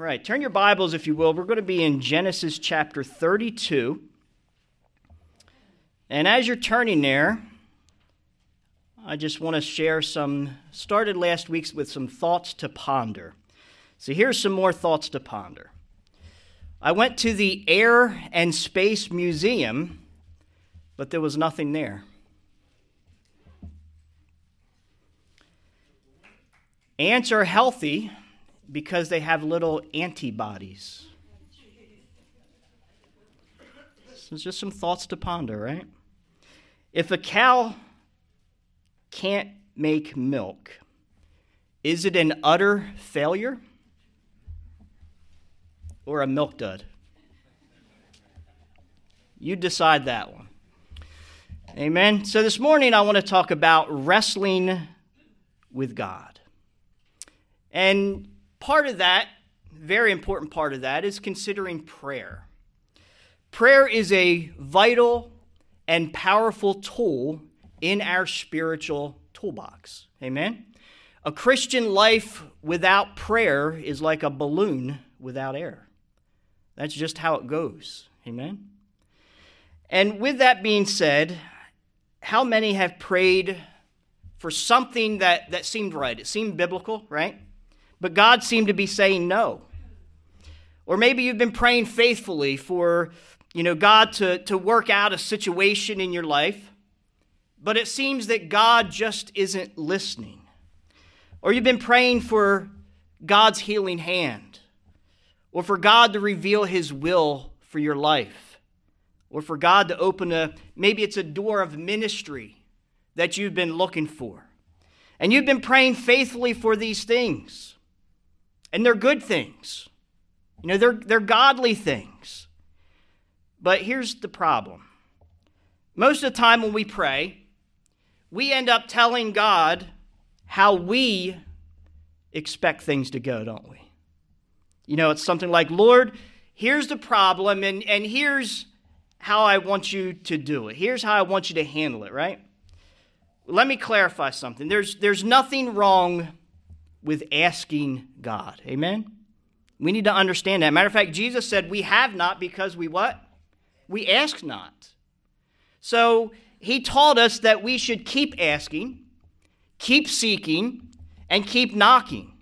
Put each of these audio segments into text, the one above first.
right, turn your Bibles, if you will. We're going to be in Genesis chapter 32. And as you're turning there, I just want to share some, started last week with some thoughts to ponder. So here's some more thoughts to ponder. I went to the Air and Space Museum, but there was nothing there. Ants are healthy because they have little antibodies. So it's just some thoughts to ponder, right? If a cow can't make milk, is it an utter failure or a milk dud? You decide that one. Amen. So this morning I want to talk about wrestling with God. And part of that, very important part of that, is considering prayer. Prayer is a vital and powerful tool in our spiritual toolbox. Amen? A Christian life without prayer is like a balloon without air. That's just how it goes. Amen? And with that being said, how many have prayed for something that, that seemed right? It seemed biblical, right? But God seemed to be saying no. Or maybe you've been praying faithfully for, you know, God to, to work out a situation in your life, but it seems that God just isn't listening. Or you've been praying for God's healing hand, or for God to reveal his will for your life, or for God to open a, maybe it's a door of ministry that you've been looking for. And you've been praying faithfully for these things. And they're good things. You know, they're, they're godly things. But here's the problem most of the time when we pray, we end up telling God how we expect things to go, don't we? You know, it's something like, Lord, here's the problem, and, and here's how I want you to do it. Here's how I want you to handle it, right? Let me clarify something. There's, there's nothing wrong with asking God. Amen? We need to understand that. Matter of fact, Jesus said, We have not because we what? We ask not. So he taught us that we should keep asking, keep seeking, and keep knocking.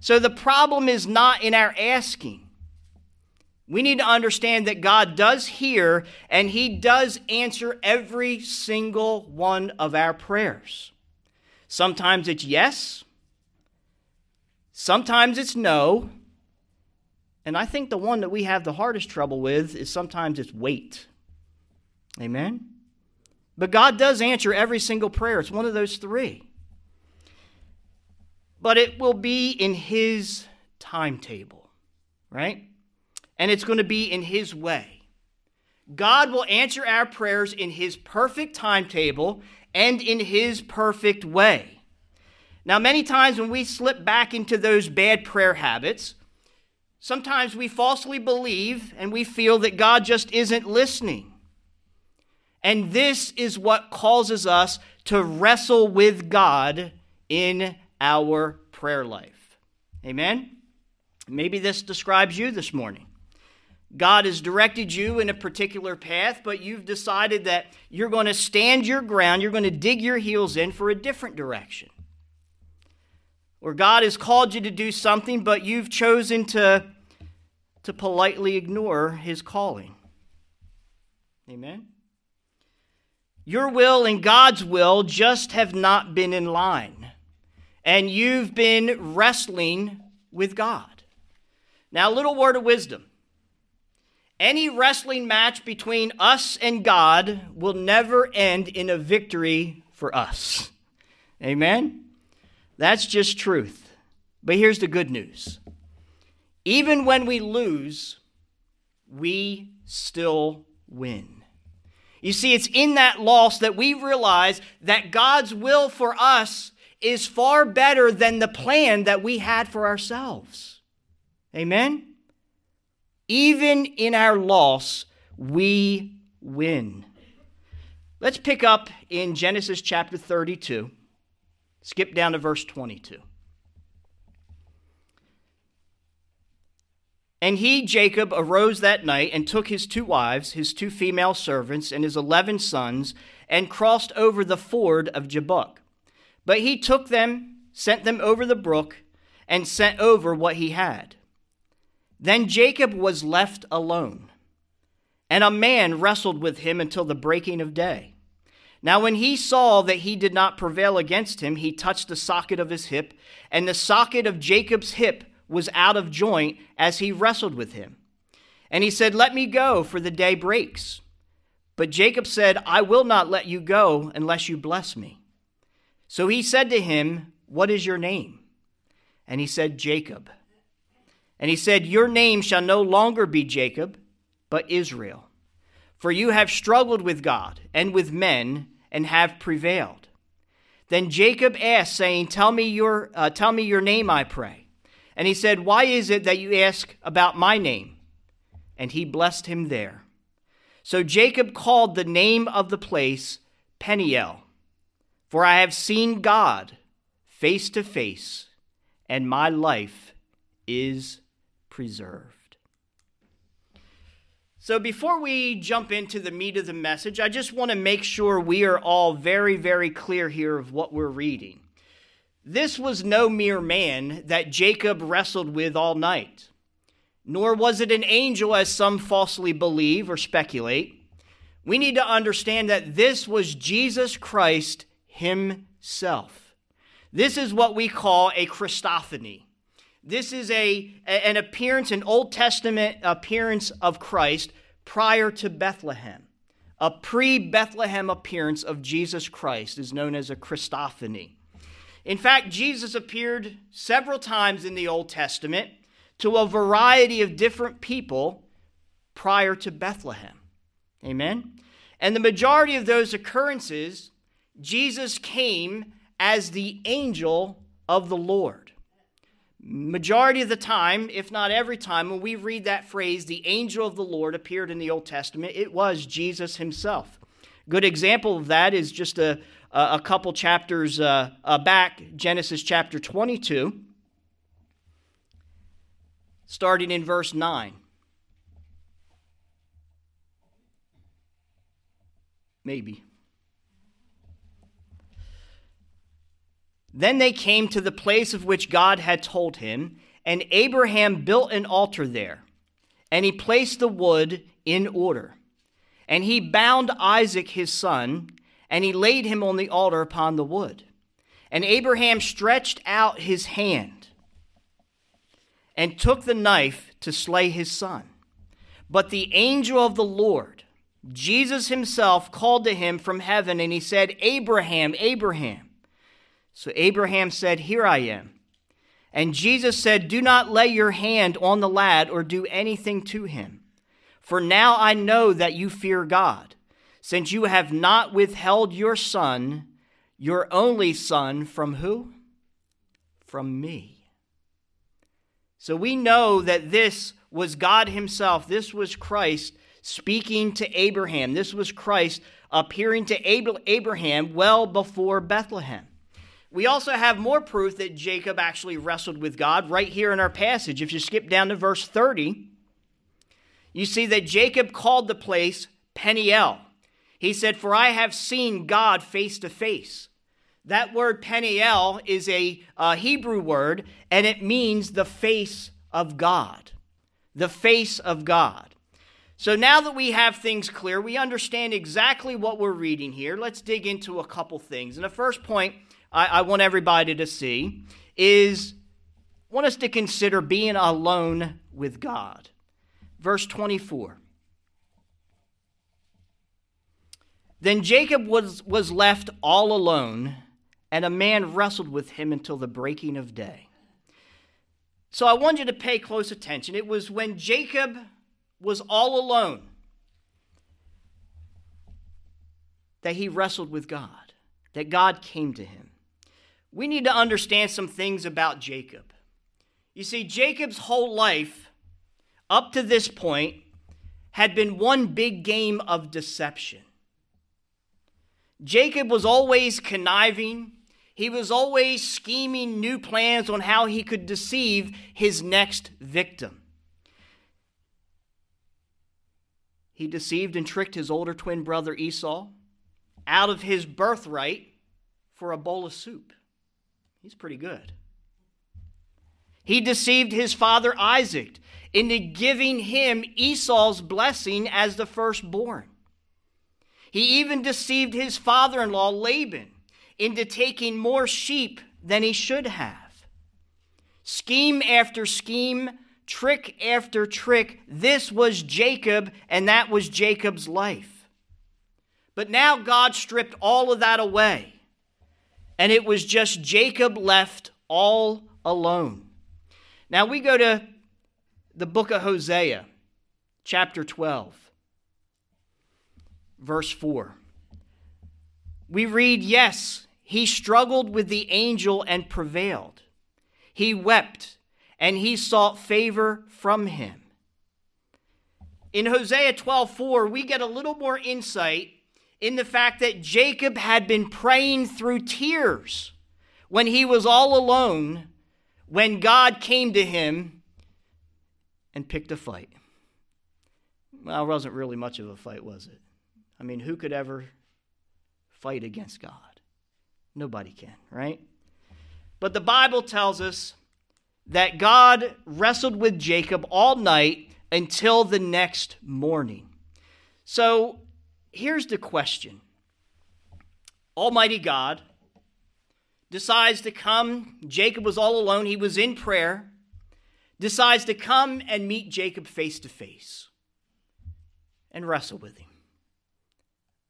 So the problem is not in our asking. We need to understand that God does hear and He does answer every single one of our prayers. Sometimes it's yes, Sometimes it's no. And I think the one that we have the hardest trouble with is sometimes it's wait. Amen? But God does answer every single prayer. It's one of those three. But it will be in His timetable, right? And it's going to be in His way. God will answer our prayers in His perfect timetable and in His perfect way. Now, many times when we slip back into those bad prayer habits, sometimes we falsely believe and we feel that God just isn't listening. And this is what causes us to wrestle with God in our prayer life. Amen? Maybe this describes you this morning. God has directed you in a particular path, but you've decided that you're going to stand your ground, you're going to dig your heels in for a different direction or God has called you to do something, but you've chosen to, to politely ignore his calling. Amen? Your will and God's will just have not been in line, and you've been wrestling with God. Now, a little word of wisdom. Any wrestling match between us and God will never end in a victory for us. Amen? That's just truth. But here's the good news even when we lose, we still win. You see, it's in that loss that we realize that God's will for us is far better than the plan that we had for ourselves. Amen? Even in our loss, we win. Let's pick up in Genesis chapter 32. Skip down to verse 22. And he, Jacob, arose that night and took his two wives, his two female servants, and his eleven sons, and crossed over the ford of Jabbok. But he took them, sent them over the brook, and sent over what he had. Then Jacob was left alone, and a man wrestled with him until the breaking of day. Now, when he saw that he did not prevail against him, he touched the socket of his hip, and the socket of Jacob's hip was out of joint as he wrestled with him. And he said, Let me go, for the day breaks. But Jacob said, I will not let you go unless you bless me. So he said to him, What is your name? And he said, Jacob. And he said, Your name shall no longer be Jacob, but Israel. For you have struggled with God and with men and have prevailed. Then Jacob asked, saying, Tell me your, uh, tell me your name, I pray. And he said, Why is it that you ask about my name? And he blessed him there. So Jacob called the name of the place Peniel, for I have seen God face to face, and my life is preserved. So, before we jump into the meat of the message, I just want to make sure we are all very, very clear here of what we're reading. This was no mere man that Jacob wrestled with all night, nor was it an angel as some falsely believe or speculate. We need to understand that this was Jesus Christ himself. This is what we call a Christophany. This is a, an appearance, an Old Testament appearance of Christ prior to Bethlehem. A pre Bethlehem appearance of Jesus Christ is known as a Christophany. In fact, Jesus appeared several times in the Old Testament to a variety of different people prior to Bethlehem. Amen? And the majority of those occurrences, Jesus came as the angel of the Lord. Majority of the time, if not every time, when we read that phrase, the angel of the Lord appeared in the Old Testament, it was Jesus himself. Good example of that is just a, a couple chapters uh, uh, back, Genesis chapter 22, starting in verse 9. Maybe. Then they came to the place of which God had told him, and Abraham built an altar there, and he placed the wood in order. And he bound Isaac his son and he laid him on the altar upon the wood. And Abraham stretched out his hand and took the knife to slay his son. But the angel of the Lord, Jesus himself, called to him from heaven, and he said, Abraham, Abraham. So Abraham said, Here I am. And Jesus said, Do not lay your hand on the lad or do anything to him. For now I know that you fear God since you have not withheld your son, your only son, from who? From me. So we know that this was God Himself. This was Christ speaking to Abraham. This was Christ appearing to Abraham well before Bethlehem. We also have more proof that Jacob actually wrestled with God right here in our passage. If you skip down to verse 30, you see that Jacob called the place Peniel. He said, For I have seen God face to face. That word Peniel is a Hebrew word, and it means the face of God. The face of God. So now that we have things clear, we understand exactly what we're reading here. Let's dig into a couple things. And the first point I, I want everybody to see is want us to consider being alone with God. Verse 24. Then Jacob was, was left all alone, and a man wrestled with him until the breaking of day. So I want you to pay close attention. It was when Jacob was all alone that he wrestled with God, that God came to him. We need to understand some things about Jacob. You see, Jacob's whole life up to this point had been one big game of deception. Jacob was always conniving. He was always scheming new plans on how he could deceive his next victim. he deceived and tricked his older twin brother Esau out of his birthright for a bowl of soup. He's pretty good. He deceived his father Isaac into giving him Esau's blessing as the firstborn. He even deceived his father in law Laban into taking more sheep than he should have. Scheme after scheme, trick after trick, this was Jacob, and that was Jacob's life. But now God stripped all of that away, and it was just Jacob left all alone. Now we go to the book of Hosea, chapter 12, verse 4. We read, Yes, he struggled with the angel and prevailed. He wept and he sought favor from him. In Hosea 12:4, we get a little more insight in the fact that Jacob had been praying through tears when he was all alone when God came to him and picked a fight. Well, it wasn't really much of a fight, was it? I mean, who could ever fight against God? Nobody can, right? But the Bible tells us that God wrestled with Jacob all night until the next morning. So here's the question Almighty God decides to come. Jacob was all alone, he was in prayer decides to come and meet Jacob face to face and wrestle with him.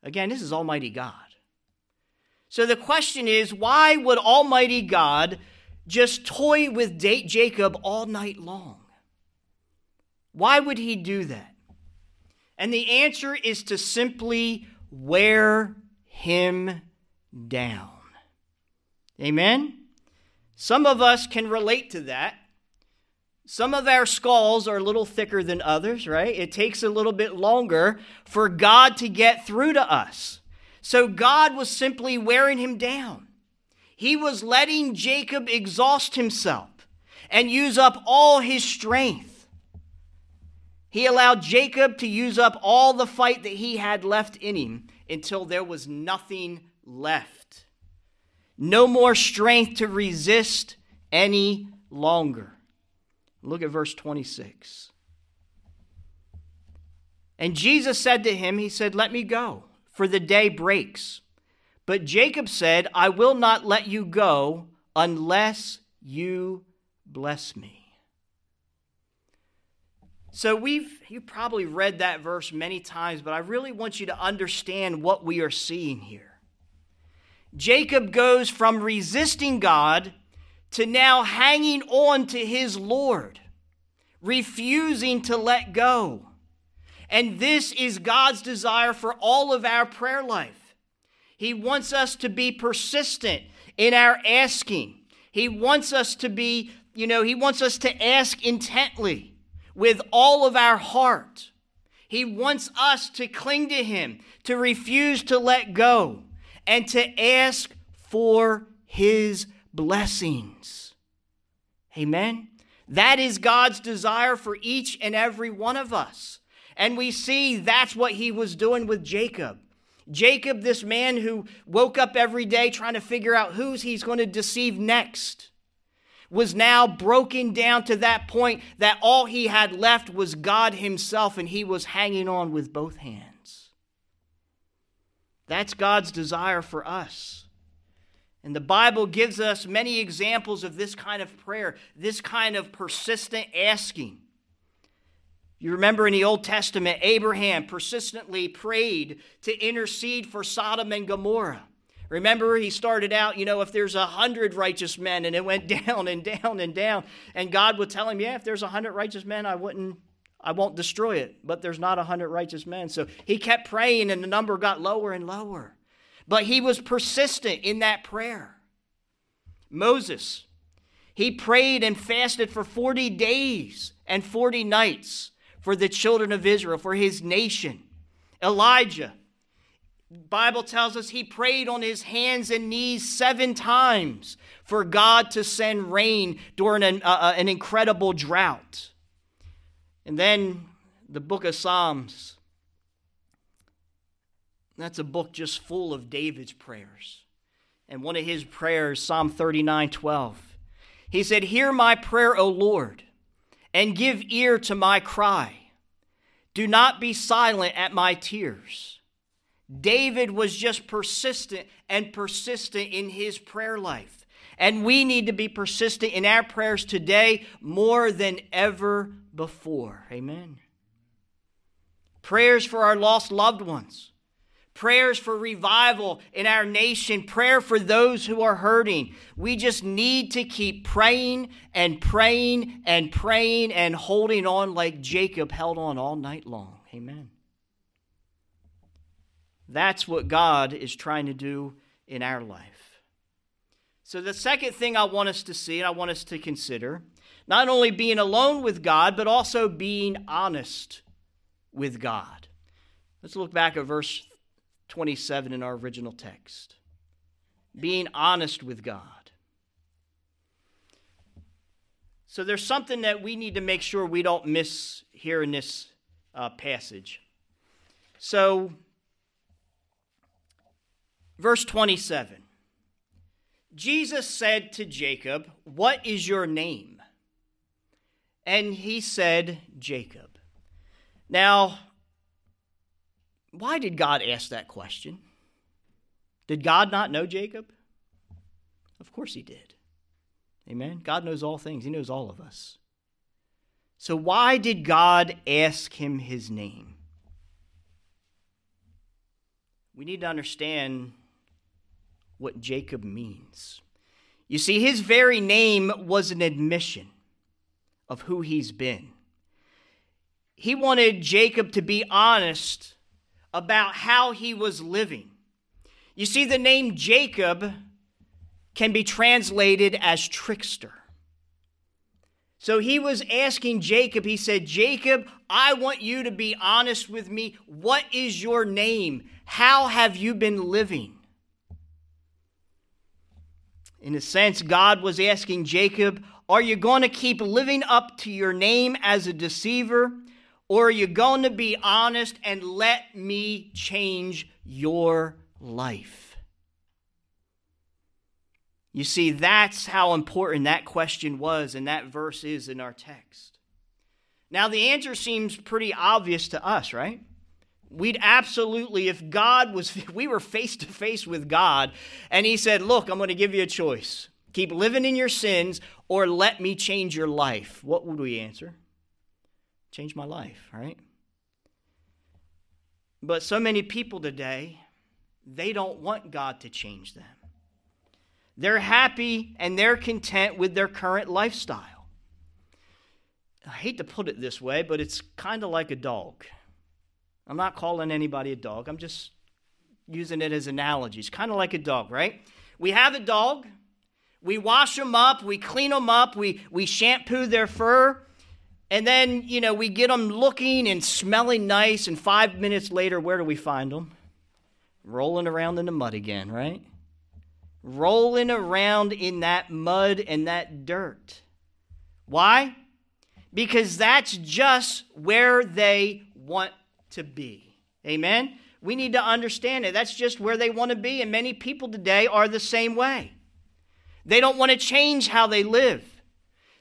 Again, this is Almighty God. So the question is why would Almighty God just toy with Jacob all night long? Why would he do that? And the answer is to simply wear him down. Amen? Some of us can relate to that some of our skulls are a little thicker than others, right? It takes a little bit longer for God to get through to us. So God was simply wearing him down. He was letting Jacob exhaust himself and use up all his strength. He allowed Jacob to use up all the fight that he had left in him until there was nothing left. No more strength to resist any longer. Look at verse 26. And Jesus said to him, He said, Let me go, for the day breaks. But Jacob said, I will not let you go unless you bless me. So we've you probably read that verse many times, but I really want you to understand what we are seeing here. Jacob goes from resisting God to now hanging on to his Lord, refusing to let go. And this is God's desire for all of our prayer life. He wants us to be persistent in our asking. He wants us to be, you know, He wants us to ask intently with all of our heart. He wants us to cling to Him, to refuse to let go, and to ask for His blessings. Amen. That is God's desire for each and every one of us. And we see that's what he was doing with Jacob. Jacob, this man who woke up every day trying to figure out who's he's going to deceive next, was now broken down to that point that all he had left was God himself and he was hanging on with both hands. That's God's desire for us. And the Bible gives us many examples of this kind of prayer, this kind of persistent asking. You remember in the Old Testament, Abraham persistently prayed to intercede for Sodom and Gomorrah. Remember, he started out, you know, if there's a hundred righteous men, and it went down and down and down. And God would tell him, Yeah, if there's a hundred righteous men, I wouldn't, I won't destroy it. But there's not a hundred righteous men. So he kept praying, and the number got lower and lower. But he was persistent in that prayer. Moses, he prayed and fasted for 40 days and 40 nights for the children of Israel, for his nation. Elijah, Bible tells us he prayed on his hands and knees seven times for God to send rain during an, uh, uh an incredible drought. And then the book of Psalms That's a book just full of David's prayers. And one of his prayers, Psalm 39 12. He said, Hear my prayer, O Lord, and give ear to my cry. Do not be silent at my tears. David was just persistent and persistent in his prayer life. And we need to be persistent in our prayers today more than ever before. Amen. Prayers for our lost loved ones prayers for revival in our nation, prayer for those who are hurting. We just need to keep praying and praying and praying and holding on like Jacob held on all night long. Amen. That's what God is trying to do in our life. So, the second thing I want us to see and I want us to consider not only being alone with God, but also being honest with God. Let's look back at verse 27 in our original text. Being honest with God. So there's something that we need to make sure we don't miss here in this uh, passage. So, verse 27 Jesus said to Jacob, What is your name? And he said, Jacob. Now, why did God ask that question? Did God not know Jacob? Of course he did. Amen. God knows all things, he knows all of us. So, why did God ask him his name? We need to understand what Jacob means. You see, his very name was an admission of who he's been. He wanted Jacob to be honest about how he was living. You see, the name Jacob can be translated as trickster. So he was asking Jacob, he said, Jacob, I want you to be honest with me. What is your name? How have you been living? In a sense, God was asking Jacob, Are you going to keep living up to your name as a deceiver? Or are you going to be honest and let me change your life? You see, that's how important that question was and that verse is in our text. Now, the answer seems pretty obvious to us, right? We'd absolutely, if God was, if we were face to face with God and He said, Look, I'm going to give you a choice. Keep living in your sins or let me change your life. What would we answer? Change my life, right? But so many people today, they don't want God to change them. They're happy and they're content with their current lifestyle. I hate to put it this way, but it's kind of like a dog. I'm not calling anybody a dog, I'm just using it as analogies. Kind of like a dog, right? We have a dog, we wash them up, we clean them up, we, we shampoo their fur, and then, you know, we get them looking and smelling nice, and five minutes later, where do we find them? Rolling around in the mud again, right? Rolling around in that mud and that dirt. Why? Because that's just where they want to be. Amen? We need to understand it. That's just where they want to be, and many people today are the same way. They don't want to change how they live.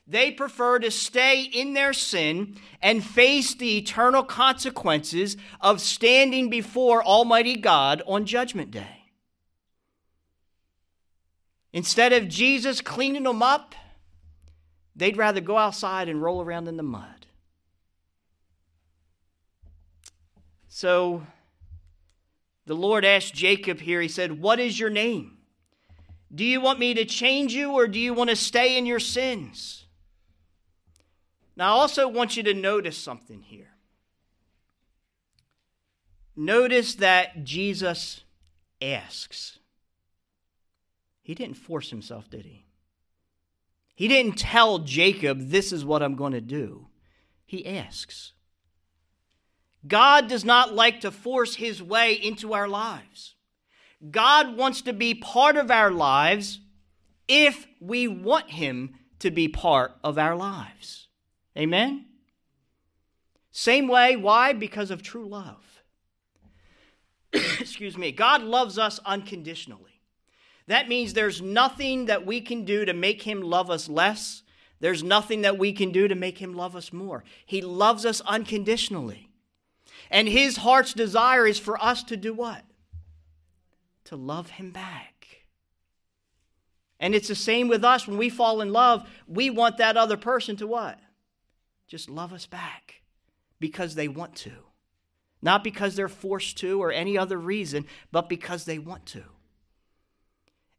They prefer to stay in their sin and face the eternal consequences of standing before Almighty God on Judgment Day. Instead of Jesus cleaning them up, they'd rather go outside and roll around in the mud. So the Lord asked Jacob here, He said, What is your name? Do you want me to change you or do you want to stay in your sins? Now, I also want you to notice something here. Notice that Jesus asks. He didn't force himself, did he? He didn't tell Jacob, This is what I'm going to do. He asks. God does not like to force his way into our lives. God wants to be part of our lives if we want him to be part of our lives. Amen? Same way, why? Because of true love. excuse me, God loves us unconditionally. That means there's nothing that we can do to make him love us less. There's nothing that we can do to make him love us more. He loves us unconditionally. And his heart's desire is for us to do what? To love him back. And it's the same with us when we fall in love, we want that other person to what? Just love us back because they want to. Not because they're forced to or any other reason, but because they want to.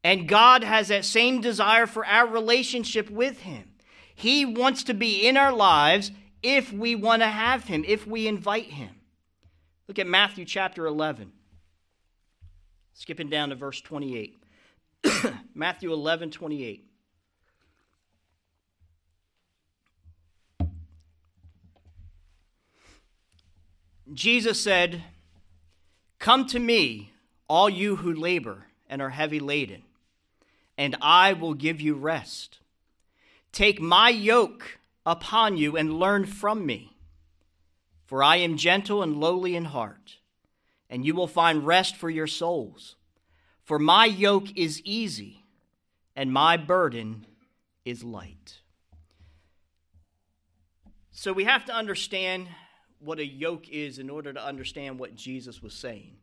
And God has that same desire for our relationship with Him. He wants to be in our lives if we want to have Him, if we invite Him. Look at Matthew chapter 11, skipping down to verse 28. Matthew 11, 28. Jesus said, Come to me, all you who labor and are heavy laden, and I will give you rest. Take my yoke upon you and learn from me, for I am gentle and lowly in heart, and you will find rest for your souls. For my yoke is easy, and my burden is light. So we have to understand what a yoke is in order to understand what Jesus was saying.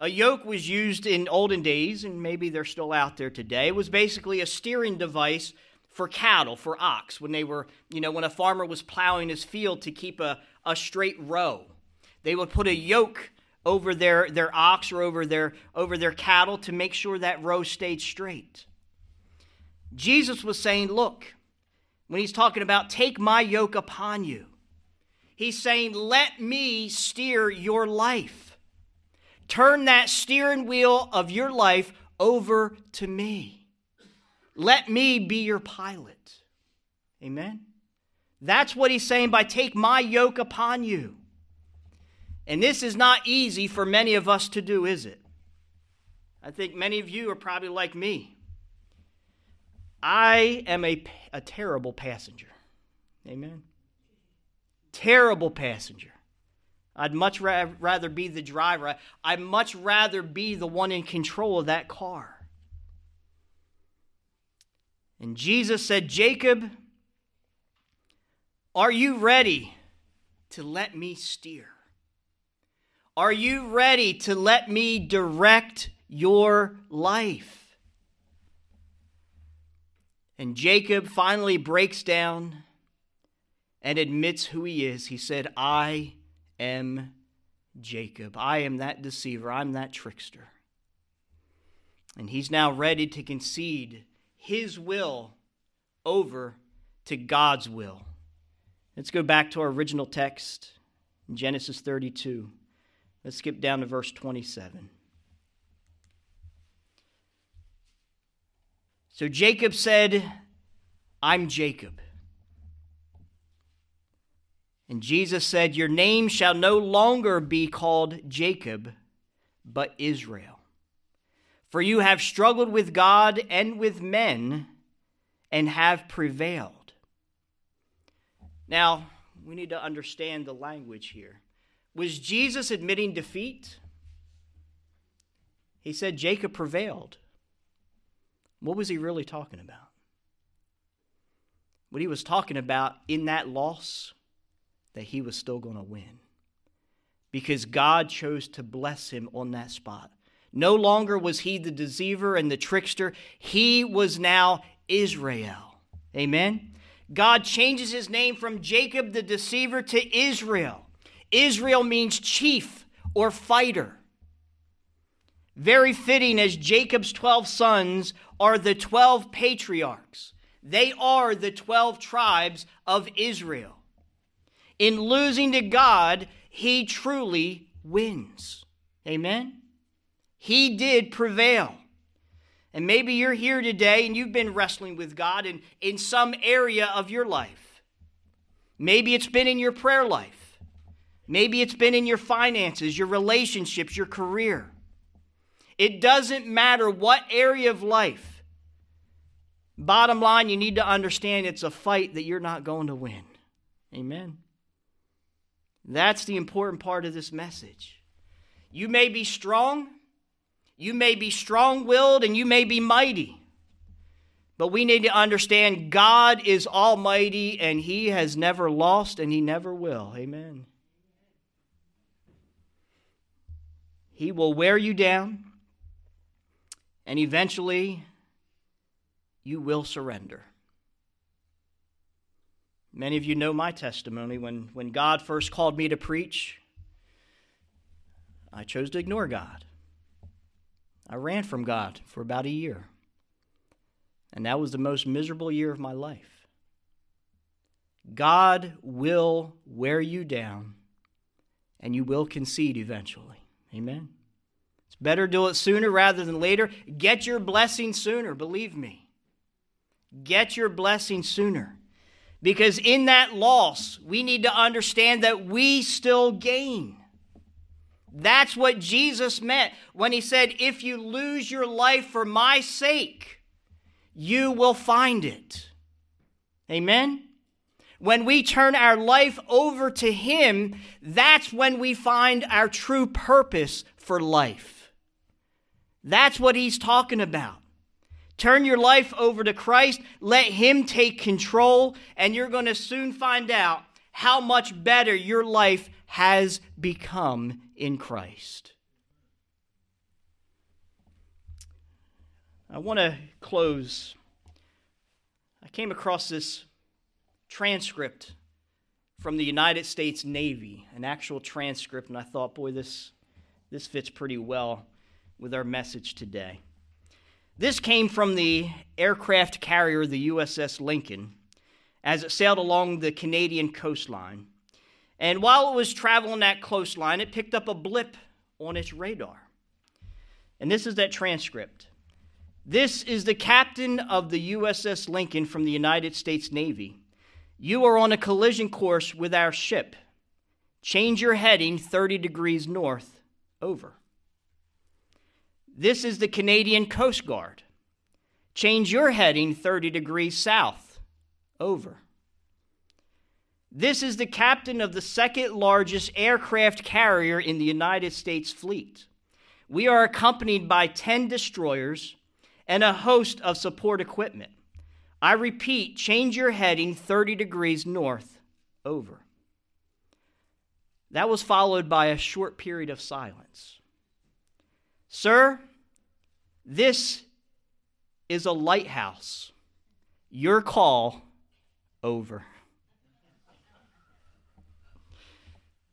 A yoke was used in olden days, and maybe they're still out there today. It was basically a steering device for cattle, for ox, when they were, you know, when a farmer was plowing his field to keep a, a straight row. They would put a yoke over their, their ox or over their, over their cattle to make sure that row stayed straight. Jesus was saying, Look, when he's talking about take my yoke upon you, He's saying, Let me steer your life. Turn that steering wheel of your life over to me. Let me be your pilot. Amen? That's what he's saying by take my yoke upon you. And this is not easy for many of us to do, is it? I think many of you are probably like me. I am a, a terrible passenger. Amen terrible passenger. I'd much ra- rather be the driver. I'd much rather be the one in control of that car. And Jesus said, Jacob, are you ready to let me steer? Are you ready to let me direct your life? And Jacob finally breaks down and admits who he is. He said, I am Jacob. I am that deceiver. I'm that trickster. And he's now ready to concede his will over to God's will. Let's go back to our original text Genesis 32. Let's skip down to verse 27. So Jacob said, I'm Jacob. And Jesus said, Your name shall no longer be called Jacob, but Israel. For you have struggled with God and with men and have prevailed. Now, we need to understand the language here. Was Jesus admitting defeat? He said Jacob prevailed. What was he really talking about? What he was talking about in that loss that he was still going to win because God chose to bless him on that spot. No longer was he the deceiver and the trickster, he was now Israel. Amen. God changes his name from Jacob the deceiver to Israel. Israel means chief or fighter. Very fitting as Jacob's 12 sons are the 12 patriarchs. They are the 12 tribes of Israel in losing to God, he truly wins. Amen? He did prevail. And maybe you're here today and you've been wrestling with God in, in some area of your life. Maybe it's been in your prayer life. Maybe it's been in your finances, your relationships, your career. It doesn't matter what area of life. Bottom line, you need to understand it's a fight that you're not going to win. Amen. That's the important part of this message. You may be strong, you may be strong willed, and you may be mighty. But we need to understand God is almighty and he has never lost and he never will. Amen. He will wear you down and eventually you will surrender. Many of you know my testimony. When, when God first called me to preach, I chose to ignore God. I ran from God for about a year. And that was the most miserable year of my life. God will wear you down, and you will concede eventually. Amen. It's better do it sooner rather than later. Get your blessing sooner, believe me. Get your blessing sooner. Because in that loss, we need to understand that we still gain. That's what Jesus meant when he said, If you lose your life for my sake, you will find it. Amen? When we turn our life over to Him, that's when we find our true purpose for life. That's what He's talking about. Turn your life over to Christ, let Him take control, and you're going to soon find out how much better your life has become in Christ. I want to close. I came across this transcript from the United States Navy, an actual transcript, and I thought, boy, this, this fits pretty well with our message today. This came from the aircraft carrier, the USS Lincoln, as it sailed along the Canadian coastline. And while it was traveling that coastline, it picked up a blip on its radar. And this is that transcript. This is the captain of the USS Lincoln from the United States Navy. You are on a collision course with our ship. Change your heading 30 degrees north. Over. This is the Canadian Coast Guard. Change your heading 30 degrees south. Over. This is the captain of the second largest aircraft carrier in the United States fleet. We are accompanied by 10 destroyers and a host of support equipment. I repeat, change your heading 30 degrees north. Over. That was followed by a short period of silence. Sir, this is a lighthouse. Your call over.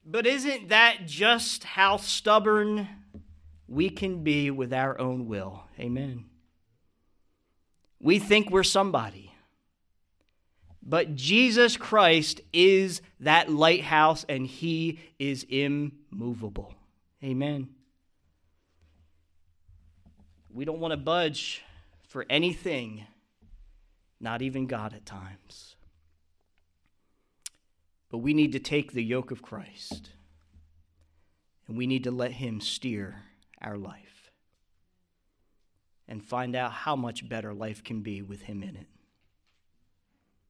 But isn't that just how stubborn we can be with our own will? Amen. We think we're somebody. But Jesus Christ is that lighthouse and he is immovable. Amen. We don't want to budge for anything, not even God at times. But we need to take the yoke of Christ and we need to let Him steer our life and find out how much better life can be with Him in it.